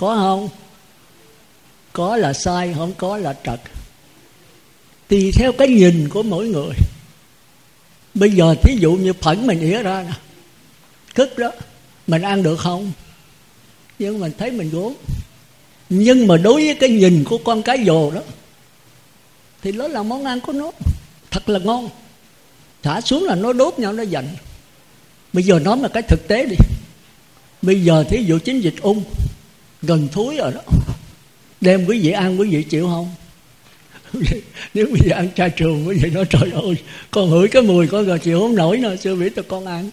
có không? Có là sai, không có là trật tùy theo cái nhìn của mỗi người. Bây giờ thí dụ như phẫn mình ỉa ra nè. Cứt đó, mình ăn được không? Nhưng mình thấy mình gốm nhưng mà đối với cái nhìn của con cái dồ đó, thì nó là món ăn của nó. Thật là ngon. Thả xuống là nó đốt nhau, nó giận bây giờ nói là cái thực tế đi. Bây giờ thí dụ chiến dịch ung gần thúi rồi đó. Đem quý vị ăn, quý vị chịu không? Nếu quý vị ăn chay trường, quý vị nói, trời ơi, con hửi cái mùi con rồi chịu không nổi nữa sư biết cho con ăn.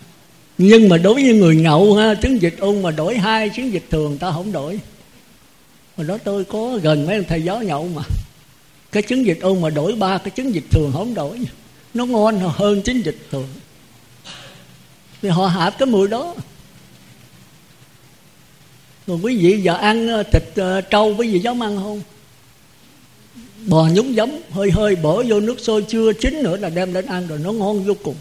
Nhưng mà đối với người nhậu ha, tiếng dịch ung mà đổi hai tiếng dịch thường, ta không đổi. Mà đó tôi có gần mấy ông thầy giáo nhậu mà. Cái chứng dịch ung mà đổi ba cái chứng dịch thường không đổi. Nó ngon hơn chứng dịch thường. Thì họ hạp cái mùi đó rồi quý vị giờ ăn ờ, thịt ờ, trâu, quý vị dám ăn không? Bò nhúng giấm, hơi hơi, bỏ vô nước sôi, chưa chín nữa là đem lên ăn rồi, nó ngon vô cùng.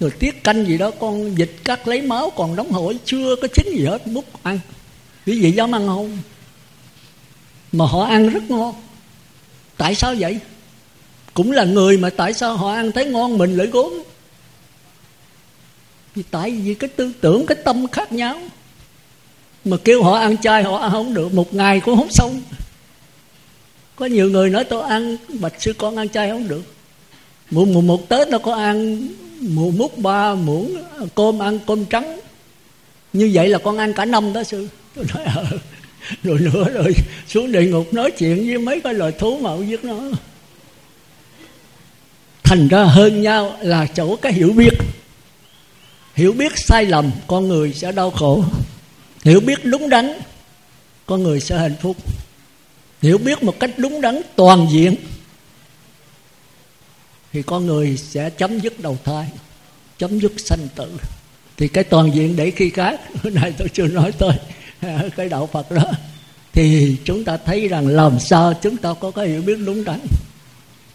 Rồi tiết canh gì đó, con vịt cắt lấy máu, còn đóng hổi chưa có chín gì hết, múc ăn. Quý vị dám ăn không? Mà họ ăn rất ngon. Tại sao vậy? Cũng là người mà tại sao họ ăn thấy ngon mình lại gốm? Vì tại vì cái tư tưởng, cái tâm khác nhau mà kêu họ ăn chay, họ ăn không được. Một ngày cũng không xong. Có nhiều người nói, tôi ăn, bạch sư con ăn chay không được. Mùa mùa một tết nó có ăn, mùa múc ba muỗng cơm ăn cơm trắng. Như vậy là con ăn cả năm đó sư. Tôi nói ờ. Rồi nữa rồi xuống địa ngục nói chuyện với mấy cái loài thú mà ông giết nó. Thành ra hơn nhau là chỗ cái hiểu biết. Hiểu biết sai lầm, con người sẽ đau khổ hiểu biết đúng đắn con người sẽ hạnh phúc. Hiểu biết một cách đúng đắn, toàn diện, thì con người sẽ chấm dứt đầu thai, chấm dứt sanh tử. Thì cái toàn diện để khi khác Hôm nay tôi chưa nói tới cái đạo phật đó. Thì chúng ta thấy rằng làm sao chúng ta có cái hiểu biết đúng đắn.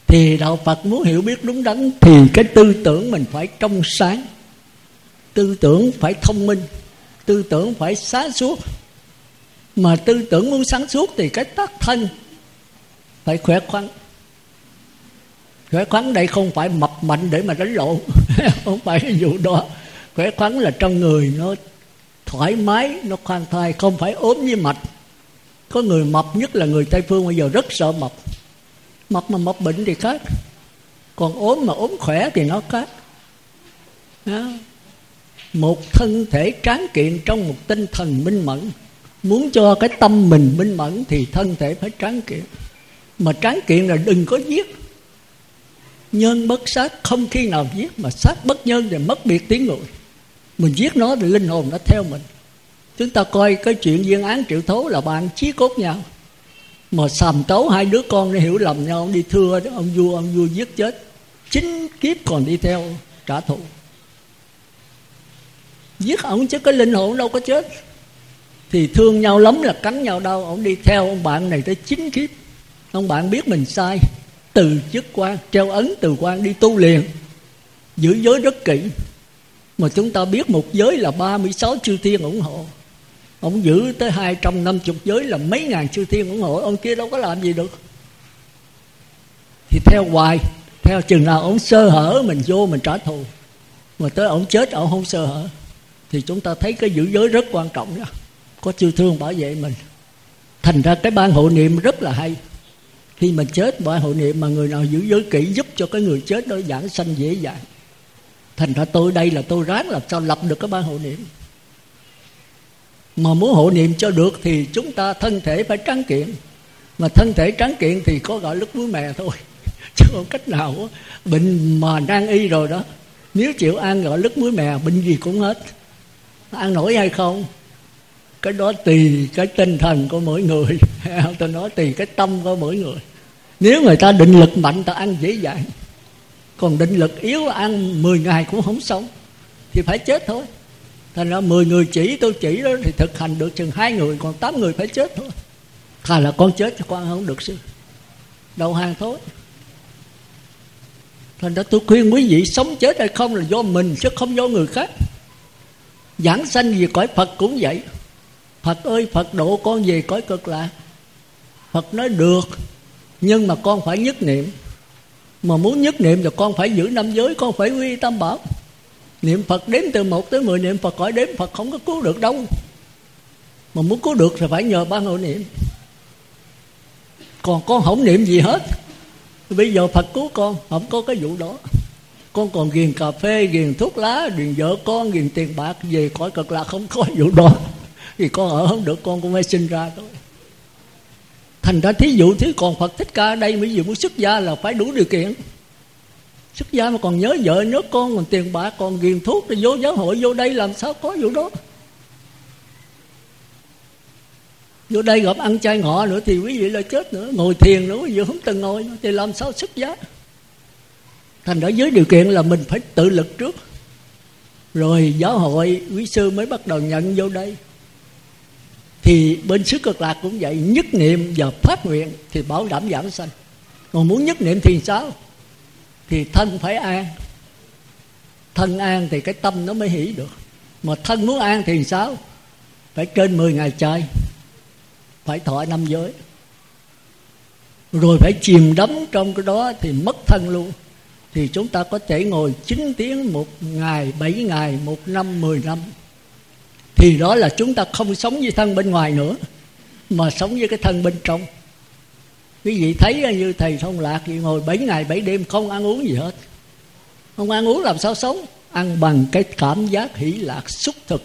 Thì đạo phật muốn hiểu biết đúng đắn thì cái tư tưởng mình phải trong sáng, tư tưởng phải thông minh tư tưởng phải sáng suốt. Mà tư tưởng muốn sáng suốt thì cái tác thân phải khỏe khoắn. Khỏe khoắn đây không phải mập mạnh để mà đánh lộn không phải cái vụ đó. Khỏe khoắn là trong người nó thoải mái, nó khoan thai, không phải ốm như mạch có người mập nhất là người tây phương, bây giờ rất sợ mập. Mập mà mập bệnh thì khác. Còn ốm mà ốm khỏe thì nó khác. Đó một thân thể tráng kiện trong một tinh thần minh mẫn. Muốn cho cái tâm mình minh mẫn thì thân thể phải tráng kiện. Mà tráng kiện là đừng có giết. Nhân bất sát không khi nào giết, mà sát bất nhân thì mất biệt tiếng người. Mình giết nó thì linh hồn nó theo mình. Chúng ta coi cái chuyện viên án triệu thố là bạn chí cốt nhau. Mà sàm tấu hai đứa con để hiểu lầm nhau, đi thưa ông vua ông vua giết chết. Chính kiếp còn đi theo trả thù giết ông chứ cái linh hồn đâu có chết. Thì thương nhau lắm là cắn nhau đâu ông đi theo ông bạn này tới chín kiếp. Ông bạn biết mình sai. Từ chức quan, treo ấn từ quan đi tu liền giữ giới rất kỹ. Mà chúng ta biết một giới là 36 chư thiên ủng hộ. Ông giữ tới hai trăm năm chục giới là mấy ngàn chư thiên ủng hộ. Ông kia đâu có làm gì được. Thì theo hoài, theo chừng nào ông sơ hở mình vô mình trả thù. Mà tới ông chết, ông không sơ hở thì chúng ta thấy cái giữ giới rất quan trọng đó. Có chư thương bảo vệ mình. Thành ra cái ban hộ niệm rất là hay. Khi mà chết, ban hộ niệm mà người nào giữ giới kỹ giúp cho cái người chết nó giảng sanh dễ dàng. Thành ra tôi đây là tôi ráng làm sao lập được cái ban hộ niệm. Mà muốn hộ niệm cho được thì chúng ta thân thể phải tráng kiện. Mà thân thể tráng kiện thì có gọi lúc muối mè thôi. Chứ không cách nào bệnh mà đang y rồi đó, nếu chịu ăn gọi lứt muối mè, bệnh gì cũng hết ăn nổi hay không? Cái đó tùy cái tinh thần của mỗi người. Tôi nói tùy cái tâm của mỗi người. Nếu người ta định lực mạnh, ta ăn dễ dàng. Còn định lực yếu, ăn 10 ngày cũng không sống. Thì phải chết thôi. Thành ra 10 người chỉ, tôi chỉ đó, thì thực hành được chừng hai người, còn tám người phải chết thôi. Thà là con chết cho con không được sư. Đầu hàng thôi. Thành ra tôi khuyên quý vị, sống chết hay không là do mình, chứ không do người khác giảng sanh về cõi phật cũng vậy. Phật ơi, phật độ con về cõi cực lạc phật nói được, nhưng mà con phải nhất niệm. Mà muốn nhất niệm thì con phải giữ năm giới, con phải quy tâm bảo. Niệm phật đếm từ một tới mười niệm phật khỏi đếm phật không có cứu được đâu. Mà muốn cứu được thì phải nhờ ba hội niệm. Còn con không niệm gì hết. Bây giờ phật cứu con, không có cái vụ đó con còn ghiền cà phê, ghiền thuốc lá, ghiền vợ con, ghiền tiền bạc, về khỏi cực lạc không có vụ đó. Thì con ở không được, con cũng phải sinh ra thôi. Thành ra thí dụ thế còn phật thích ca ở đây, mới dụ muốn xuất gia là phải đủ điều kiện. Xuất gia mà còn nhớ vợ, nhớ con, còn tiền bạc, còn ghiền thuốc thì vô giáo hội, vô đây làm sao có vụ đó? Vô đây gặp ăn chay ngọ nữa thì quý vị là chết nữa. Ngồi thiền nữa, quý vị không từng ngồi, thì làm sao xuất giá thành ra dưới điều kiện là mình phải tự lực trước. Rồi giáo hội, quý sư mới bắt đầu nhận vô đây. Thì bên xứ cực lạc cũng vậy, nhất niệm và phát nguyện thì bảo đảm giảng sanh. Còn muốn nhất niệm thì sao? Thì thân phải an. Thân an thì cái tâm nó mới hỷ được. Mà thân muốn an thì sao? Phải trên 10 ngày trời phải thọ năm giới. Rồi phải chìm đắm trong cái đó thì mất thân luôn thì chúng ta có thể ngồi 9 tiếng một ngày, 7 ngày, một năm, 10 năm. Thì đó là chúng ta không sống với thân bên ngoài nữa mà sống với cái thân bên trong. Quý vị thấy như thầy thông lạc thì ngồi 7 ngày 7 đêm không ăn uống gì hết. Không ăn uống làm sao sống? Ăn bằng cái cảm giác hỷ lạc xúc thực.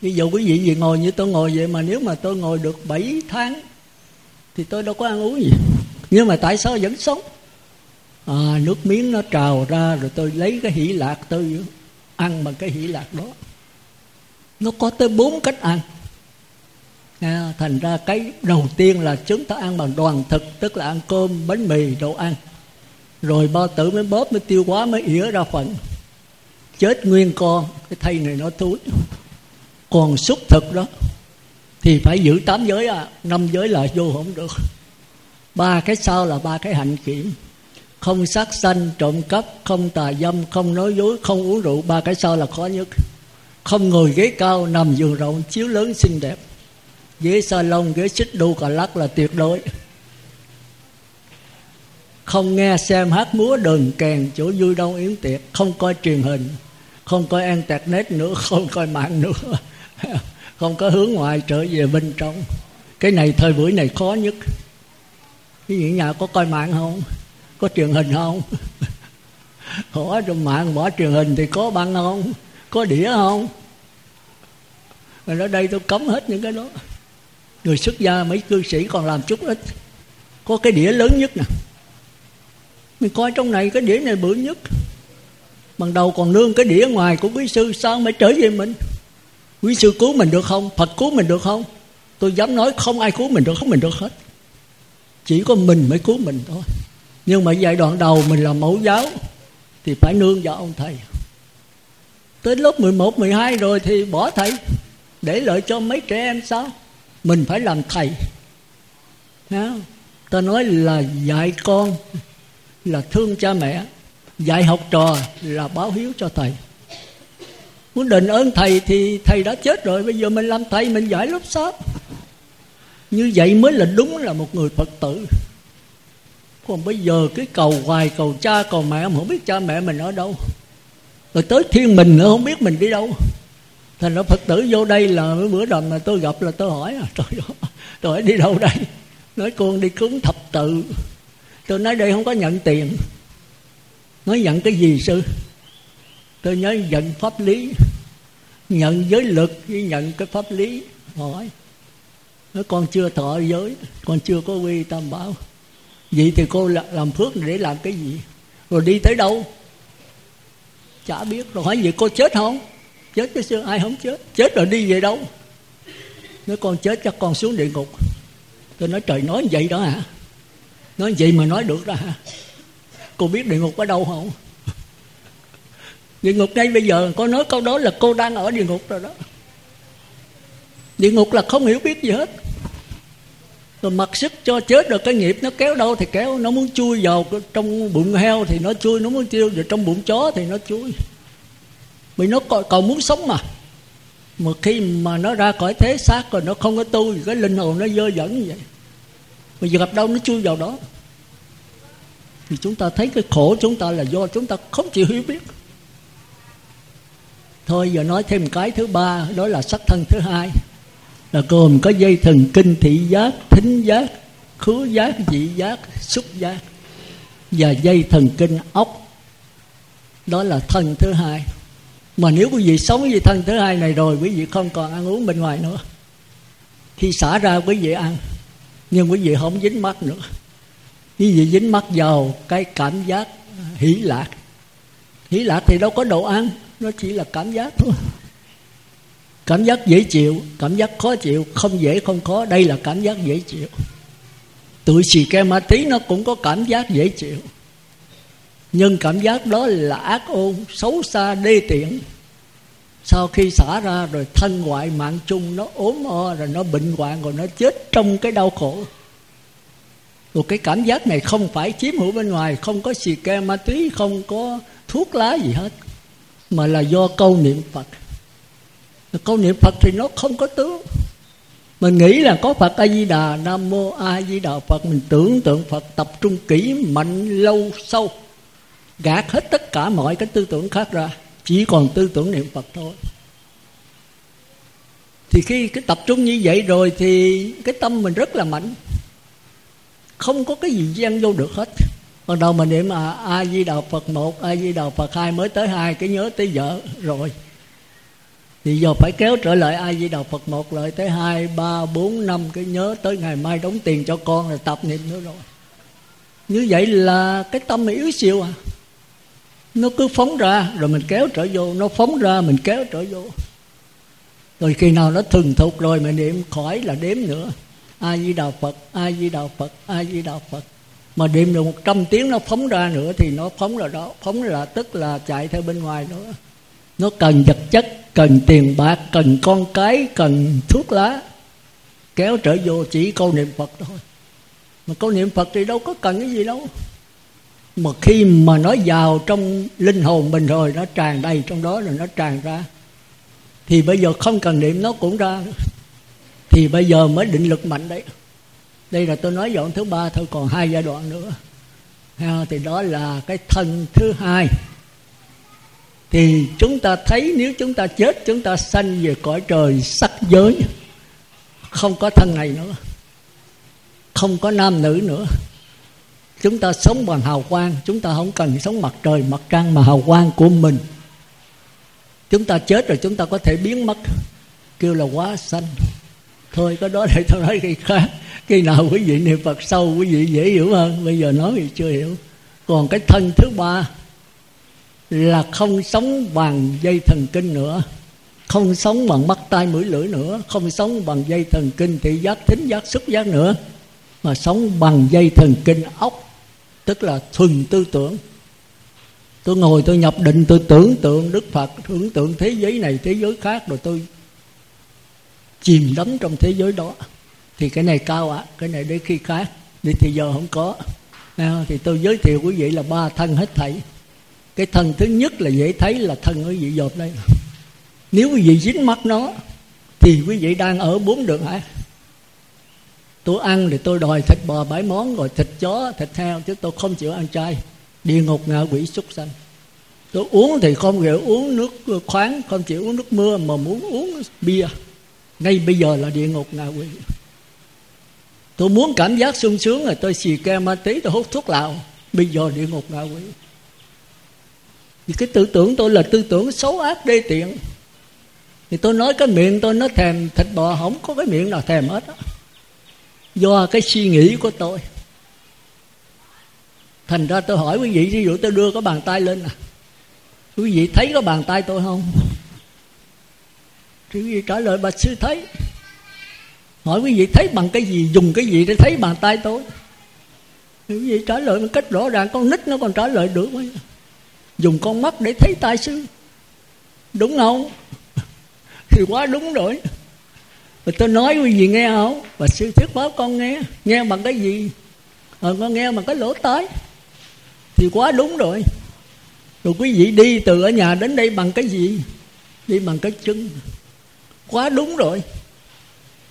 Ví dụ quý vị gì ngồi như tôi ngồi vậy mà nếu mà tôi ngồi được 7 tháng thì tôi đâu có ăn uống gì. Nhưng mà tại sao vẫn sống? À, nước miếng nó trào ra rồi tôi lấy cái hỷ lạc tôi ăn bằng cái hỷ lạc đó. Nó có tới bốn cách ăn. À, thành ra cái đầu tiên là chúng ta ăn bằng đoàn thực tức là ăn cơm bánh mì đồ ăn. Rồi bao tử mới bóp mới tiêu hóa mới ỉa ra phần chết nguyên con cái thây này nó thúi còn xúc thực đó thì phải giữ tám giới à năm giới là vô không được. Ba cái sau là ba cái hạnh kiểm không sát sanh, trộm cắp, không tà dâm, không nói dối, không uống rượu. Ba cái sau là khó nhất. Không ngồi ghế cao, nằm giường rộng, chiếu lớn xinh đẹp. Ghế salon, ghế xích đu cà lắc là tuyệt đối. Không nghe xem hát múa đờn kèn, chỗ vui đông yến tiệc. Không coi truyền hình, không coi internet nữa, không coi mạng nữa. Không có hướng ngoại trở về bên trong. Cái này thời buổi này khó nhất. Ví dụ nhà có coi mạng không? Có truyền hình không? Hỏi trong mạng bỏ truyền hình thì có băng không? Có đĩa không? Rồi ở đây tôi cấm hết những cái đó. Người xuất gia mấy cư sĩ còn làm chút ít. Có cái đĩa lớn nhất nè. Mình coi trong này cái đĩa này bự nhất. Bằng đầu còn nương cái đĩa ngoài của quý sư, sao mới trở về mình? Quý sư cứu mình được không? Phật cứu mình được không? Tôi dám nói không ai cứu mình được, không mình được hết. Chỉ có mình mới cứu mình thôi nhưng mà giai đoạn đầu mình là mẫu giáo thì phải nương vào ông thầy. Tới lớp 11, 12 rồi thì bỏ thầy để lợi cho mấy trẻ em sao? Mình phải làm thầy. Thấy ta nói là dạy con là thương cha mẹ dạy học trò là báo hiếu cho thầy. Muốn đền ơn thầy thì thầy đã chết rồi bây giờ mình làm thầy mình giải lớp sáu. Như vậy mới là đúng là một người phật tử còn bây giờ cái cầu hoài cầu cha cầu mẹ không biết cha mẹ mình ở đâu. Rồi tới thiên mình nữa không biết mình đi đâu. Thành ra phật tử vô đây là mấy bữa đầm mà tôi gặp là tôi hỏi à, trời ơi tôi hỏi đi đâu đây? Nói con đi cúng thập tự. Tôi nói đây không có nhận tiền. Nói nhận cái gì sư? Tôi nhớ nhận pháp lý. Nhận giới lực với nhận cái pháp lý. Hỏi. Nói con chưa thọ giới con chưa có quy tam bảo vậy thì cô làm phước để làm cái gì? Rồi đi tới đâu? Chả biết rồi. Hỏi vậy cô chết không? Chết cái xưa, ai không chết? Chết rồi đi về đâu? Nói con chết chắc con xuống địa ngục. Tôi nói trời nói vậy đó hả? Nói vậy mà nói được đó hả? Cô biết địa ngục ở đâu không? Địa ngục ngay bây giờ, có nói câu đó là cô đang ở địa ngục rồi đó. Địa ngục là không hiểu biết gì hết rồi mặc sức cho chết rồi cái nghiệp nó kéo đâu thì kéo nó muốn chui vào trong bụng heo thì nó chui nó muốn tiêu vào trong bụng chó thì nó chui. Vì nó còn, còn muốn sống mà. Mà khi mà nó ra khỏi thế xác rồi nó không có tu thì cái linh hồn nó dơ dẫn như vậy. Mà giờ gặp đâu nó chui vào đó. Thì chúng ta thấy cái khổ chúng ta là do chúng ta không chịu hiểu biết. Thôi giờ nói thêm cái thứ ba đó là sắc thân thứ hai là gồm có dây thần kinh thị giác, thính giác, khứu giác vị giác, xúc giác và dây thần kinh ốc. Đó là thân thứ hai. Mà nếu quý vị sống với thân thứ hai này rồi, quý vị không còn ăn uống bên ngoài nữa. Khi xả ra, quý vị ăn, nhưng quý vị không dính mắt nữa. Quý vị dính mắt vào cái cảm giác hỷ lạc. Hỷ lạc thì đâu có đồ ăn, nó chỉ là cảm giác thôi cảm giác dễ chịu, cảm giác khó chịu, không dễ không khó, đây là cảm giác dễ chịu. Tụi xì ke ma tí nó cũng có cảm giác dễ chịu. Nhưng cảm giác đó là ác ôn, xấu xa, đê tiện. Sau khi xả ra rồi thân ngoại mạng chung nó ốm o, rồi nó bệnh hoạn, rồi nó chết trong cái đau khổ. Rồi cái cảm giác này không phải chiếm hữu bên ngoài, không có xì ke ma túy không có thuốc lá gì hết, mà là do câu niệm phật câu niệm phật thì nó không có tướng. Mình nghĩ là có phật a di đà nam mô a di đà phật. Mình tưởng tượng phật tập trung kỹ, mạnh, lâu, sâu. Gạt hết tất cả mọi cái tư tưởng khác ra. Chỉ còn tư tưởng niệm phật thôi. Thì khi cái tập trung như vậy rồi thì cái tâm mình rất là mạnh. Không có cái gì gian vô được hết. Ban đầu mình niệm à a di đà phật một a di đà phật hai, mới tới hai, cái nhớ tới vợ rồi thì giờ phải kéo trở lại ai di đạo phật một lời tới hai, ba, bốn, năm, cái nhớ tới ngày mai đóng tiền cho con rồi tập niệm nữa rồi. Như vậy là cái tâm yếu xìu à. Nó cứ phóng ra, rồi mình kéo trở vô. Nó phóng ra, mình kéo trở vô. Rồi khi nào nó thường thục rồi, mình niệm khỏi là đếm nữa. A di đà phật, a di đà phật, a di đà phật. Mà niệm được một trăm tiếng nó phóng ra nữa thì nó phóng là đó. Phóng là tức là chạy theo bên ngoài nữa nó cần vật chất cần tiền bạc cần con cái cần thuốc lá. Kéo trở vô chỉ câu niệm phật thôi. Mà câu niệm phật thì đâu có cần cái gì đâu. Mà khi mà nó vào trong linh hồn mình rồi nó tràn đầy trong đó rồi nó tràn ra. Thì bây giờ không cần niệm nó cũng ra. Thì bây giờ mới định lực mạnh đấy. Đây là tôi nói giọng thứ ba thôi còn hai giai đoạn nữa. Ha, thì đó là cái thân thứ hai thì chúng ta thấy nếu chúng ta chết, chúng ta sanh về cõi trời sắc giới. Không có thân này nữa. Không có nam nữ nữa. Chúng ta sống bằng hào quang. Chúng ta không cần sống mặt trời, mặt trăng, mà hào quang của mình. Chúng ta chết rồi chúng ta có thể biến mất. Kêu là quá sanh. Thôi, có đó để tôi nói khi khác. Khi nào quý vị niệm phật sâu, quý vị dễ hiểu hơn. Bây giờ nói thì chưa hiểu. Còn cái thân thứ ba là không sống bằng dây thần kinh nữa. Không sống bằng mắt tai mũi lưỡi nữa. Không sống bằng dây thần kinh thị giác thính giác xúc giác nữa. Mà sống bằng dây thần kinh ốc tức là thuần tư tưởng. Tôi ngồi tôi nhập định tôi tưởng tượng đức phật tưởng tượng thế giới này thế giới khác rồi tôi chìm đắm trong thế giới đó. Thì cái này cao ạ à, cái này đến khi khác đi thì giờ không có. Nào thì tôi giới thiệu quý vị là ba thân hết thảy cái thân thứ nhất là dễ thấy là thân quý vị dột đây. Nếu quý vị dính mắt nó, thì quý vị đang ở bốn đường hải tôi ăn thì tôi đòi thịt bò bảy món, rồi thịt chó, thịt heo, chứ tôi không chịu ăn chay. Địa ngục ngạ quỷ súc sanh. Tôi uống thì không chịu uống nước khoáng, không chịu uống nước mưa, mà muốn uống bia. Ngay bây giờ là địa ngục ngạ quỷ. Tôi muốn cảm giác sung sướng rồi tôi xì ke ma tí, tôi hút thuốc lào. Bây giờ địa ngục ngạ quỷ vì cái tư tưởng tôi là tư tưởng xấu ác, đê tiện. Thì tôi nói cái miệng tôi nó thèm thịt bò, không có cái miệng nào thèm hết đó. do cái suy nghĩ của tôi. Thành ra tôi hỏi quý vị ví dụ tôi đưa cái bàn tay lên nè. Quý vị thấy cái bàn tay tôi không? Thì quý vị trả lời bà sư thấy. Hỏi quý vị, thấy bằng cái gì? Dùng cái gì để thấy bàn tay tôi? Thì quý vị trả lời một cách rõ ràng, con nít nó còn trả lời được mấy dùng con mắt để thấy tay sư. Đúng không? Thì quá đúng rồi. Và tôi nói quý vị nghe không và sư thuyết pháp con nghe. Nghe bằng cái gì? À, con nghe bằng cái lỗ tai. Thì quá đúng rồi. Rồi quý vị đi từ ở nhà đến đây bằng cái gì? Đi bằng cái chân. Quá đúng rồi.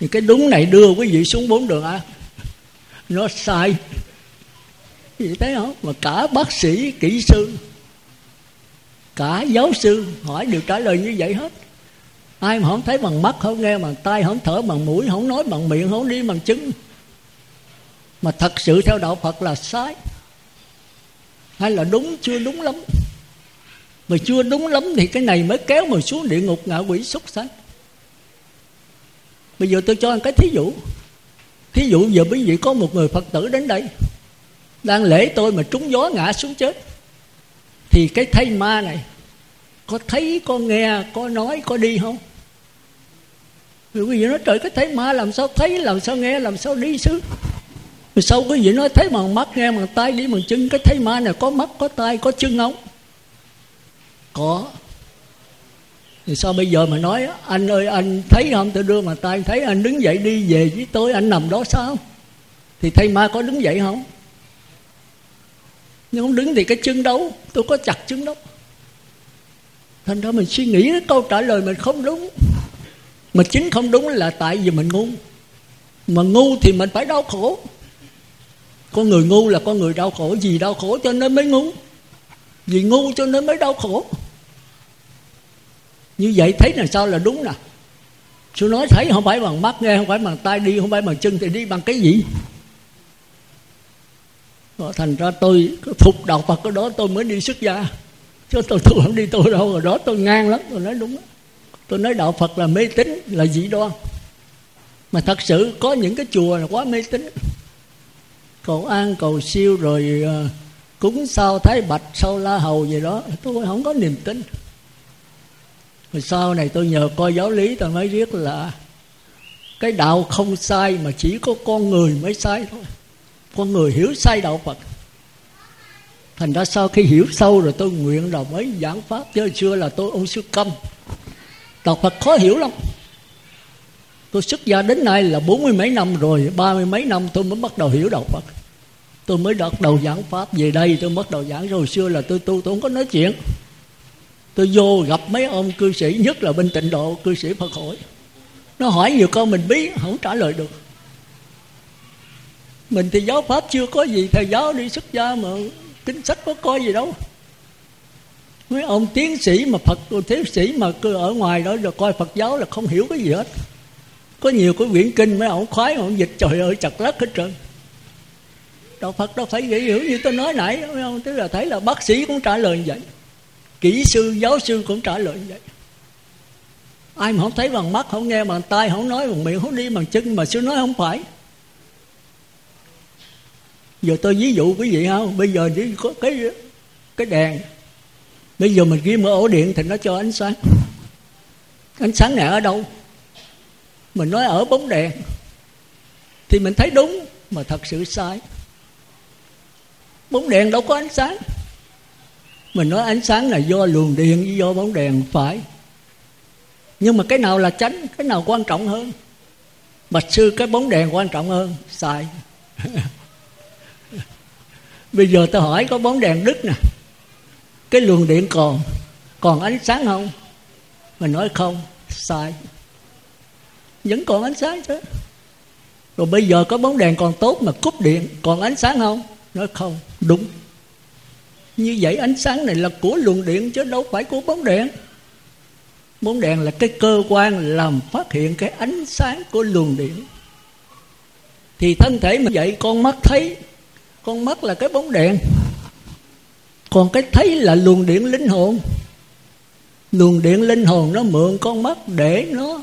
Thì cái đúng này đưa quý vị xuống bốn đường ác nó sai. Gì thấy không? Mà cả bác sĩ kỹ sư cả giáo sư hỏi đều trả lời như vậy hết. Ai mà không thấy bằng mắt, không nghe bằng tay không thở bằng mũi, không nói bằng miệng, không đi bằng chân. Mà thật sự theo đạo phật là sai. Hay là đúng, chưa đúng lắm. Mà chưa đúng lắm thì cái này mới kéo mình xuống địa ngục ngạ quỷ súc sanh. Bây giờ tôi cho anh cái thí dụ. Thí dụ giờ quý vị có một người phật tử đến đây. Đang lễ tôi mà trúng gió ngã xuống chết thì cái thây ma này, có thấy, có nghe, có nói, có đi không? Rồi quý vị nói, trời, cái thấy ma làm sao thấy, làm sao nghe, làm sao đi xứ rồi sau quý vị nói, thấy bằng mắt nghe bằng tay đi bằng chân. Cái thấy ma này có mắt, có tay có chân không? Có. Thì sao bây giờ mà nói, anh ơi, anh thấy không? Tôi đưa mà tay thấy anh đứng dậy đi về với tôi, anh nằm đó sao? Thì thầy ma có đứng dậy không? Nhưng không đứng thì cái chân đâu tôi có chặt chân đâu thành ra mình suy nghĩ câu trả lời mình không đúng. Mà chính không đúng là tại vì mình ngu. Mà ngu thì mình phải đau khổ. Con người ngu là con người đau khổ. Vì đau khổ cho nên mới ngu. Vì ngu cho nên mới đau khổ. Như vậy thấy là sao là đúng nè? Chú nói thấy không phải bằng mắt nghe, Không phải bằng tay đi, Không phải bằng chân thì đi bằng cái gì? Thành ra tôi phục đạo Phật cái đó tôi mới đi xuất gia. Chứ tôi, tôi không đi tôi đâu Rồi đó tôi ngang lắm Tôi nói đúng Tôi nói đạo Phật là mê tín Là dị đoan. Mà thật sự có những cái chùa là quá mê tín. Cầu an cầu siêu rồi uh, Cúng sao thái bạch Sao la hầu gì đó Tôi không có niềm tin. Rồi sau này tôi nhờ coi giáo lý tôi mới biết là cái đạo không sai mà chỉ có con người mới sai thôi con người hiểu sai đạo phật. Thành ra sau khi hiểu sâu rồi tôi nguyện rồi mới giảng pháp chứ xưa là tôi ôn sư công đạo phật khó hiểu lắm. Tôi xuất gia đến nay là bốn mươi mấy năm rồi, ba mươi mấy năm tôi mới bắt đầu hiểu đạo phật. Tôi mới bắt đầu giảng pháp, về đây tôi bắt đầu giảng. Rồi xưa là tôi tu, tôi không có nói chuyện. Tôi vô gặp mấy ông cư sĩ, nhất là bên tịnh độ cư sĩ phật hội nó hỏi nhiều câu mình biết, không trả lời được mình thì giáo pháp chưa có gì, thầy giáo đi xuất gia mà kinh sách có coi gì đâu. Mấy ông tiến sĩ mà phật tiến sĩ mà cứ ở ngoài đó rồi coi phật giáo là không hiểu cái gì hết. Có nhiều cái quyển kinh mấy ông khoái, ông dịch, trời ơi chặt lắc hết trơn. Đạo phật đâu phải dễ hiểu như tôi nói nãy, mấy ông, tức là thấy là bác sĩ cũng trả lời như vậy, kỹ sư, giáo sư cũng trả lời như vậy. Ai mà không thấy bằng mắt, không nghe bằng tai, không nói bằng miệng, không đi bằng chân mà sư nói không phải giờ tôi ví dụ quý vị không? Bây giờ chỉ có cái cái đèn. Bây giờ mình ghi ở ổ điện thì nó cho ánh sáng. Ánh sáng này ở đâu? Mình nói ở bóng đèn. Thì mình thấy đúng, mà thật sự sai. Bóng đèn đâu có ánh sáng. Mình nói ánh sáng là do luồng điện với do bóng đèn phải. Nhưng mà cái nào là tránh cái nào quan trọng hơn? Bạch sư, cái bóng đèn quan trọng hơn? Sai. bây giờ ta hỏi có bóng đèn đứt nè. Cái luồng điện còn còn ánh sáng không? Mình nói không, sai. Vẫn còn ánh sáng chứ. Rồi bây giờ có bóng đèn còn tốt mà cúp điện, còn ánh sáng không? Nói không, đúng. Như vậy ánh sáng này là của luồng điện chứ đâu phải của bóng đèn. Bóng đèn là cái cơ quan làm phát hiện cái ánh sáng của luồng điện. Thì thân thể mình vậy con mắt thấy con mắt là cái bóng đèn. Còn cái thấy là luồng điện linh hồn. Luồng điện linh hồn nó mượn con mắt để nó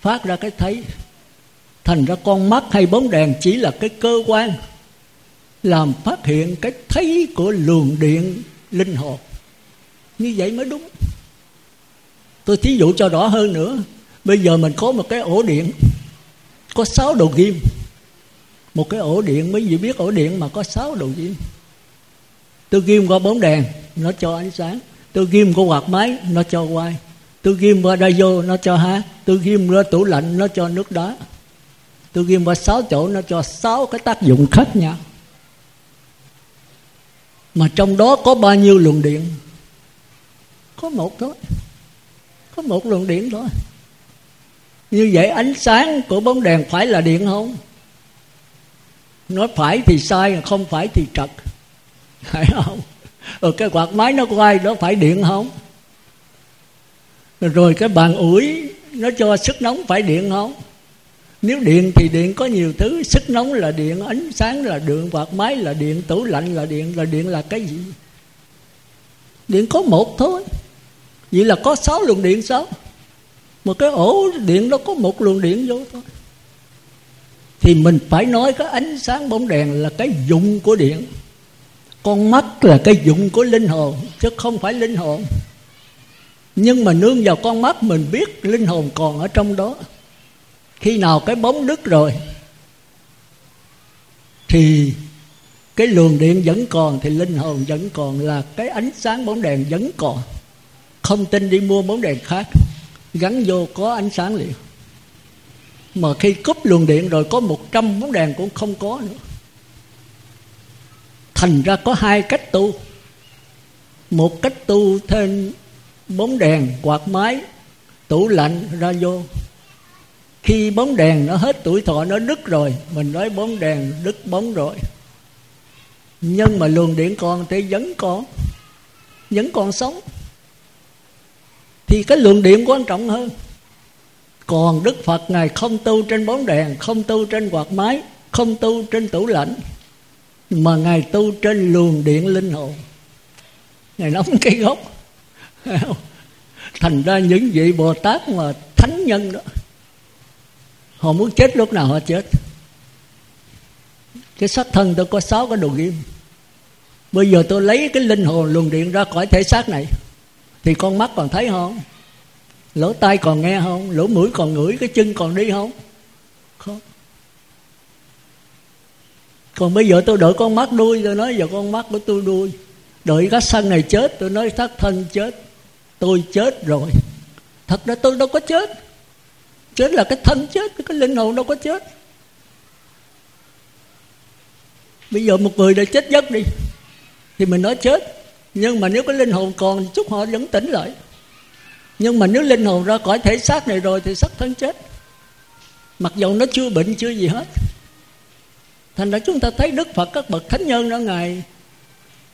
phát ra cái thấy. Thành ra con mắt hay bóng đèn chỉ là cái cơ quan làm phát hiện cái thấy của luồng điện linh hồn. Như vậy mới đúng. Tôi thí dụ cho rõ hơn nữa. Bây giờ mình có một cái ổ điện, có sáu đầu kim một cái ổ điện, mấy vị biết ổ điện mà có sáu đầu kim tôi ghim qua bóng đèn, nó cho ánh sáng. Tôi ghim qua quạt máy, nó cho quay. Tôi ghim qua đa vô nó cho hát. Tôi ghim qua tủ lạnh, nó cho nước đá. Tôi ghim qua sáu chỗ, nó cho sáu cái tác dụng khác nhau. Mà trong đó có bao nhiêu luồng điện? Có một thôi. Có một luồng điện thôi. Như vậy ánh sáng của bóng đèn phải là điện không? Nói phải thì sai, không phải thì trật. Phải không? Rồi cái quạt máy nó quay nó phải điện không? Rồi cái bàn ủi, nó cho sức nóng phải điện không? Nếu điện thì điện có nhiều thứ, sức nóng là điện, ánh sáng là điện, quạt máy là điện, tủ lạnh là điện là điện là cái gì? Điện có một thôi. Vậy là có sáu luồng điện sao? Một cái ổ điện nó có một luồng điện vô thôi thì mình phải nói cái ánh sáng bóng đèn là cái dụng của điện. Con mắt là cái dụng của linh hồn, chứ không phải linh hồn. Nhưng mà nương vào con mắt mình biết linh hồn còn ở trong đó. Khi nào cái bóng đứt rồi, thì cái luồng điện vẫn còn, thì linh hồn vẫn còn, là cái ánh sáng bóng đèn vẫn còn. Không tin đi mua bóng đèn khác, gắn vô có ánh sáng liền mà khi cúp luồng điện rồi có một trăm bóng đèn cũng không có nữa. Thành ra có hai cách tu. Một cách tu thêm bóng đèn quạt máy, tủ lạnh ra vô. Khi bóng đèn nó hết tuổi thọ, nó đứt rồi, mình nói bóng đèn đứt bóng rồi. Nhưng mà luồng điện còn thì vẫn còn vẫn còn sống. Thì cái luồng điện quan trọng hơn còn đức phật ngài không tu trên bóng đèn, không tu trên quạt máy, không tu trên tủ lạnh, mà ngài tu trên luồng điện linh hồn. Ngài nóng cái gốc. Thành ra những vị bồ tát mà thánh nhân đó, họ muốn chết lúc nào họ chết. Cái xác thân tôi có sáu cái đồ ghim. Bây giờ tôi lấy cái linh hồn, luồng điện ra khỏi thể xác này, thì con mắt còn thấy không? Lỗ tai còn nghe không? Lỗ mũi còn ngửi? Cái chân còn đi không? Không. Còn bây giờ tôi đợi con mắt đuôi, tôi nói giờ con mắt của tôi đuôi. Đợi cái sân này chết, tôi nói thất thân chết. Tôi chết rồi. Thật ra tôi đâu có chết. Chết là cái thân chết, cái linh hồn đâu có chết. Bây giờ một người đã chết giấc đi, thì mình nói chết. Nhưng mà nếu cái linh hồn còn, chút họ vẫn tỉnh lại nhưng mà nếu linh hồn ra khỏi thể xác này rồi thì sắp thân chết. Mặc dù nó chưa bệnh, chưa gì hết. Thành ra chúng ta thấy đức phật, các bậc thánh nhân đó ngài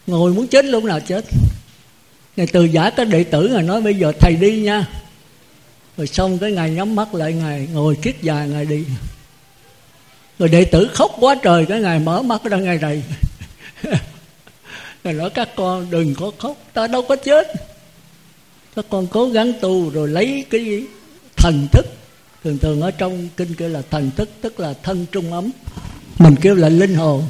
ngồi muốn chết lúc nào chết. Ngài từ giả cái đệ tử ngài nói, bây giờ thầy đi nha. Rồi xong cái ngài nhắm mắt lại, ngài ngồi kiết dài ngài đi. Rồi đệ tử khóc quá trời, cái ngài mở mắt ra, ngài đầy ngài nói, các con đừng có khóc, ta đâu có chết các con cố gắng tu rồi lấy cái thần thức. Thường thường ở trong kinh kêu là thần thức, tức là thân trung ấm. Mình kêu là linh hồn.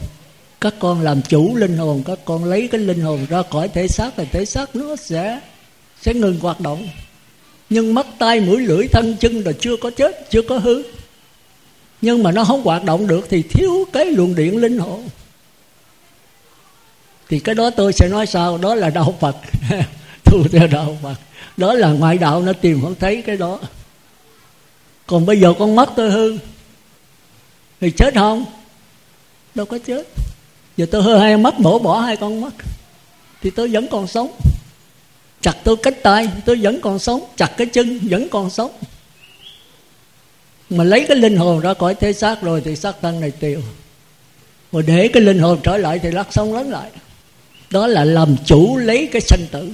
Các con làm chủ linh hồn, các con lấy cái linh hồn ra khỏi thể xác thì thể xác nó sẽ sẽ ngừng hoạt động. Nhưng mắt tay mũi, lưỡi, thân, chân là chưa có chết, chưa có hư. Nhưng mà nó không hoạt động được thì thiếu cái luồng điện linh hồn. Thì cái đó tôi sẽ nói sao đó là đạo phật. Tu theo đạo phật đó là ngoại đạo nó tìm không thấy cái đó. Còn bây giờ con mắt tôi hư. Thì chết không? Đâu có chết. Giờ tôi hư hai mắt mổ bỏ hai con mắt thì tôi vẫn còn sống. Chặt tôi cách tay, tôi vẫn còn sống. Chặt cái chân, vẫn còn sống. Mà lấy cái linh hồn ra khỏi thế xác rồi thì xác thân này tiêu. Mà để cái linh hồn trở lại thì lắc sống lớn lại. Đó là làm chủ lấy cái sanh tử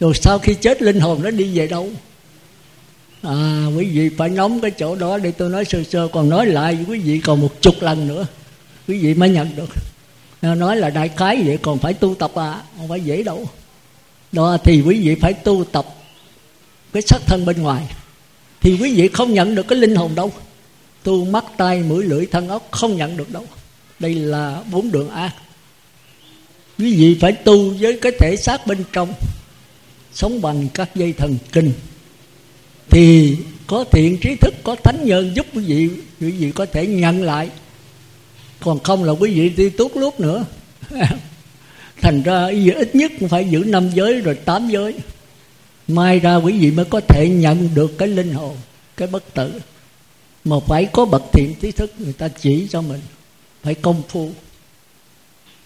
rồi sau khi chết, linh hồn nó đi về đâu? À quý vị phải nóng cái chỗ đó để tôi nói sơ sơ, còn nói lại quý vị còn một chục lần nữa, quý vị mới nhận được. Nói là đại khái vậy, còn phải tu tập à không phải dễ đâu. Đó, thì quý vị phải tu tập cái sắc thân bên ngoài. Thì quý vị không nhận được cái linh hồn đâu. Tu mắt tay mũi, lưỡi, thân ốc, không nhận được đâu. Đây là bốn đường ác quý vị phải tu với cái thể xác bên trong sống bằng các dây thần kinh thì có thiện trí thức có thánh nhân giúp quý vị quý vị có thể nhận lại. Còn không là quý vị đi tốt lúc nữa. Thành ra ít nhất cũng phải giữ năm giới rồi tám giới. Mai ra quý vị mới có thể nhận được cái linh hồn cái bất tử. Mà phải có bậc thiện trí thức người ta chỉ cho mình. Phải công phu.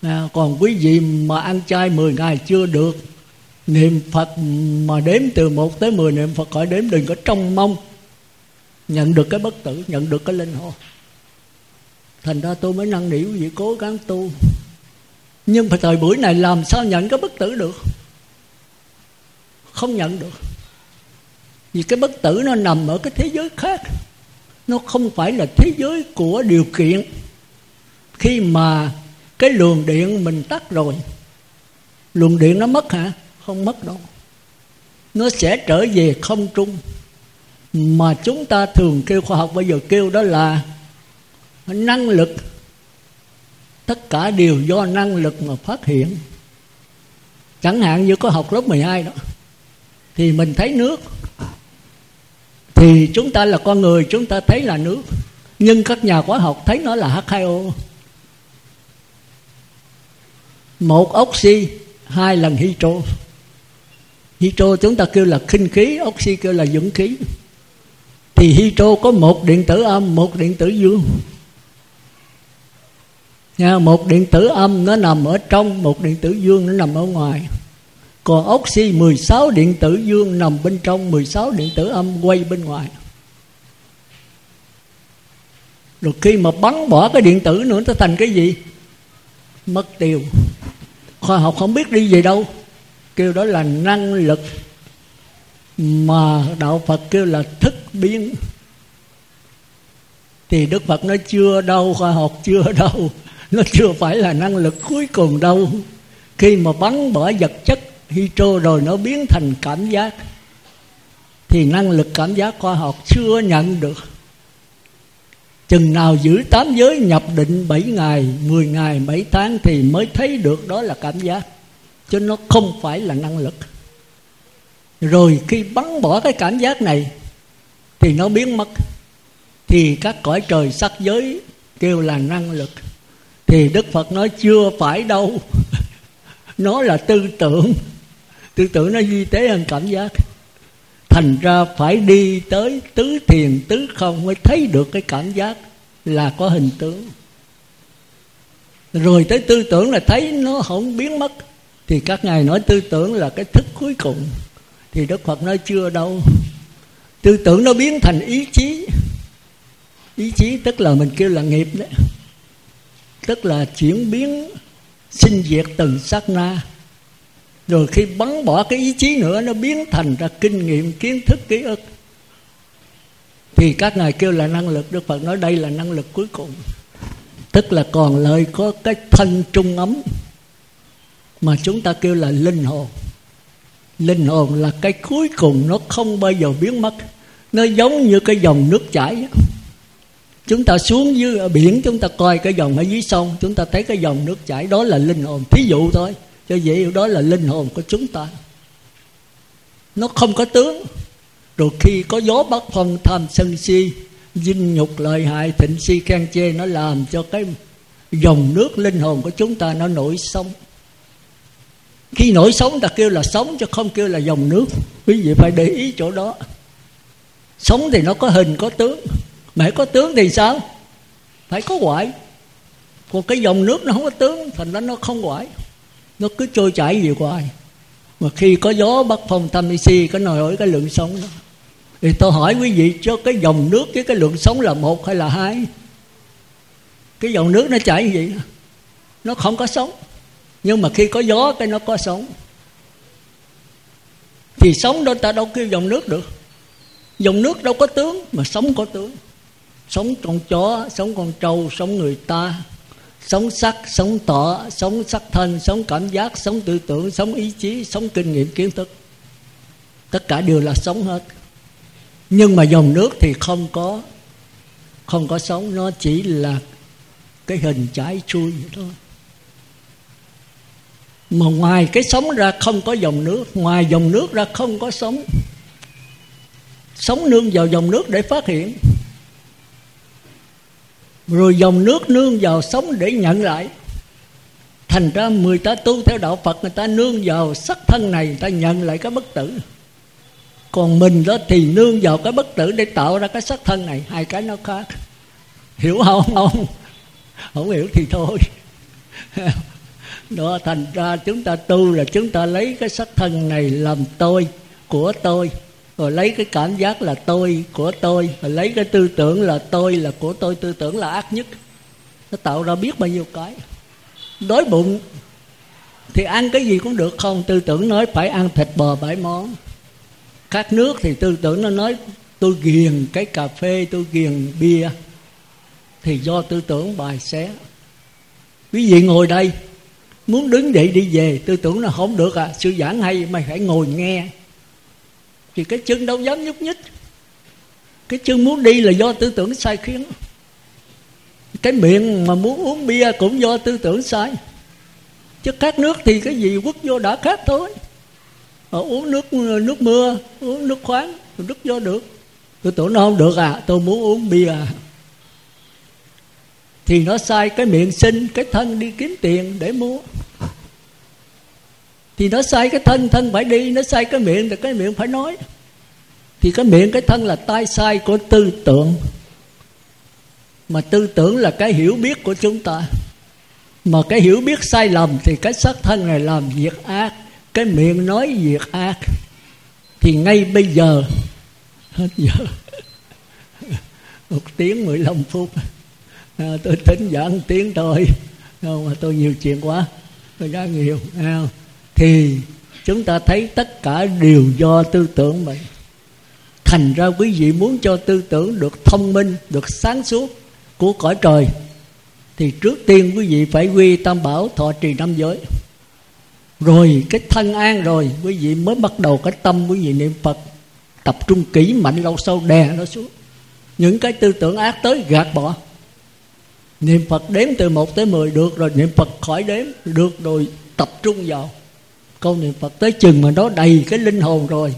À, còn quý vị mà ăn chay 10 ngày chưa được niệm phật mà đếm từ 1 tới 10 niệm phật khỏi đếm, đừng có trong mong. Nhận được cái bất tử, nhận được cái linh hồn. Thành ra tôi mới năn nỉ quý vị cố gắng tu. Nhưng mà thời buổi này làm sao nhận cái bất tử được? Không nhận được. Vì cái bất tử nó nằm ở cái thế giới khác. Nó không phải là thế giới của điều kiện. Khi mà cái luồng điện mình tắt rồi, luồng điện nó mất hả? Không mất đâu nó sẽ trở về không trung. Mà chúng ta thường kêu khoa học bây giờ kêu đó là năng lực. Tất cả đều do năng lực mà phát hiện. Chẳng hạn như có học lớp 12 đó, thì mình thấy nước. Thì chúng ta là con người, chúng ta thấy là nước. Nhưng các nhà khoa học thấy nó là H2O một oxy, hai lần hydro hydro chúng ta kêu là khinh khí oxy kêu là dưỡng khí. Thì hydro có một điện tử âm một điện tử dương. Nha, một điện tử âm nó nằm ở trong một điện tử dương nó nằm ở ngoài. Còn oxy 16 điện tử dương nằm bên trong 16 điện tử âm quay bên ngoài. Rồi khi mà bắn bỏ cái điện tử nữa nó thành cái gì? Mất tiêu. Khoa học không biết đi về đâu kêu đó là năng lực, mà đạo phật kêu là thức biến. Thì đức phật nói chưa đâu, khoa học chưa đâu, nó chưa phải là năng lực cuối cùng đâu. Khi mà bắn bỏ vật chất hydro rồi nó biến thành cảm giác, thì năng lực cảm giác khoa học chưa nhận được. Chừng nào giữ tám giới nhập định 7 ngày 10 ngày 7 tháng thì mới thấy được đó là cảm giác chứ nó không phải là năng lực. Rồi khi bắn bỏ cái cảm giác này, thì nó biến mất. Thì các cõi trời sắc giới kêu là năng lực. Thì đức phật nói chưa phải đâu. Nó là tư tưởng. Tư tưởng nó di tế hơn cảm giác. Thành ra phải đi tới tứ thiền, tứ không mới thấy được cái cảm giác là có hình tướng. Rồi tới tư tưởng là thấy nó không biến mất thì các ngài nói tư tưởng là cái thức cuối cùng. Thì đức phật nói chưa đâu. Tư tưởng nó biến thành ý chí. Ý chí tức là mình kêu là nghiệp đấy. Tức là chuyển biến, sinh diệt từng sát na. Rồi khi bắn bỏ cái ý chí nữa, nó biến thành ra kinh nghiệm, kiến thức, ký ức. Thì các ngài kêu là năng lực. Đức phật nói đây là năng lực cuối cùng. Tức là còn lời có cái thân trung ấm mà chúng ta kêu là linh hồn. Linh hồn là cái cuối cùng nó không bao giờ biến mất. Nó giống như cái dòng nước chảy chúng ta xuống dưới biển, chúng ta coi cái dòng ở dưới sông, chúng ta thấy cái dòng nước chảy, đó là linh hồn. Thí dụ thôi, cho vậy đó là linh hồn của chúng ta. Nó không có tướng. Rồi khi có gió bắc phong tham sân si, dinh nhục lợi hại, thịnh si khen chê, nó làm cho cái dòng nước linh hồn của chúng ta nó nổi sông khi nổi sóng ta kêu là sống chứ không kêu là dòng nước. Quý vị phải để ý chỗ đó. Sống thì nó có hình, có tướng. Mà có tướng thì sao? Phải có ngoại còn cái dòng nước nó không có tướng, thành ra nó không quải. Nó cứ trôi chảy gì hoài. Mà khi có gió bắc phong tâm si, có nổi ở cái lượng sống đó. Thì tôi hỏi quý vị, cho cái dòng nước với cái lượng sống là một hay là hai? Cái dòng nước nó chảy như vậy? Nó không có sống nhưng mà khi có gió, cái nó có sống thì sống đó ta đâu kêu dòng nước được. Dòng nước đâu có tướng, mà sống có tướng. Sống con chó sống con trâu sống người ta. Sống sắc sống tỏ sống sắc thân sống cảm giác sống tư tưởng sống ý chí sống kinh nghiệm kiến thức. Tất cả đều là sống hết. Nhưng mà dòng nước thì không có không có sống nó chỉ là cái hình trái chui vậy thôi mà ngoài cái sống ra không có dòng nước, ngoài dòng nước ra không có sống. Sống nương vào dòng nước để phát hiện. Rồi dòng nước nương vào sống để nhận lại. Thành ra người ta tu theo đạo phật, người ta nương vào sắc thân này, người ta nhận lại cái bất tử. Còn mình đó thì nương vào cái bất tử để tạo ra cái sắc thân này. Hai cái nó khác. Hiểu không? Không không hiểu thì thôi đó, thành ra chúng ta tu là chúng ta lấy cái sắc thân này làm tôi của tôi. Rồi lấy cái cảm giác là tôi của tôi. Rồi lấy cái tư tưởng là tôi là của tôi. Tư tưởng là ác nhất. Nó tạo ra biết bao nhiêu cái. Đói bụng thì ăn cái gì cũng được không? Tư tưởng nói phải ăn thịt bò bảy món. Khác nước thì tư tưởng nó nói, tôi ghiền cái cà phê, tôi ghiền bia. Thì do tư tưởng bài xé. Quý vị ngồi đây muốn đứng dậy đi về, tư tưởng là không được à. Sư giảng hay mày phải ngồi nghe. Thì cái chân đâu dám nhúc nhích. Cái chân muốn đi là do tư tưởng sai khiến. Cái miệng mà muốn uống bia cũng do tư tưởng sai. Chứ khát nước thì cái gì quất vô đã khát thôi. Mà uống nước nước mưa, uống nước khoáng nước vô được. Tôi tưởng nó không được à. Tôi muốn uống bia. à thì nó sai cái miệng xin, cái thân đi kiếm tiền để mua. Thì nó sai cái thân thân phải đi, nó sai cái miệng thì cái miệng phải nói. Thì cái miệng, cái thân là tai sai của tư tưởng. Mà tư tưởng là cái hiểu biết của chúng ta. Mà cái hiểu biết sai lầm thì cái xác thân này làm việc ác, cái miệng nói việc ác. Thì ngay bây giờ, hết giờ. Một tiếng mười lăm phút à, tôi tính giảng tiếng thôi không mà tôi nhiều chuyện quá. Tôi giảng nhiều à, thì chúng ta thấy tất cả đều do tư tưởng mình. Thành ra quý vị muốn cho tư tưởng được thông minh được sáng suốt của cõi trời thì trước tiên quý vị phải quy tam bảo thọ trì năm giới. Rồi cái thân an rồi quý vị mới bắt đầu cái tâm quý vị niệm phật. Tập trung kỹ mạnh lâu sâu đè nó xuống. Những cái tư tưởng ác tới gạt bỏ niệm phật đếm từ 1 tới 10 được rồi, niệm phật khỏi đếm, được rồi, tập trung vào. Câu niệm phật tới chừng mà nó đầy cái linh hồn rồi,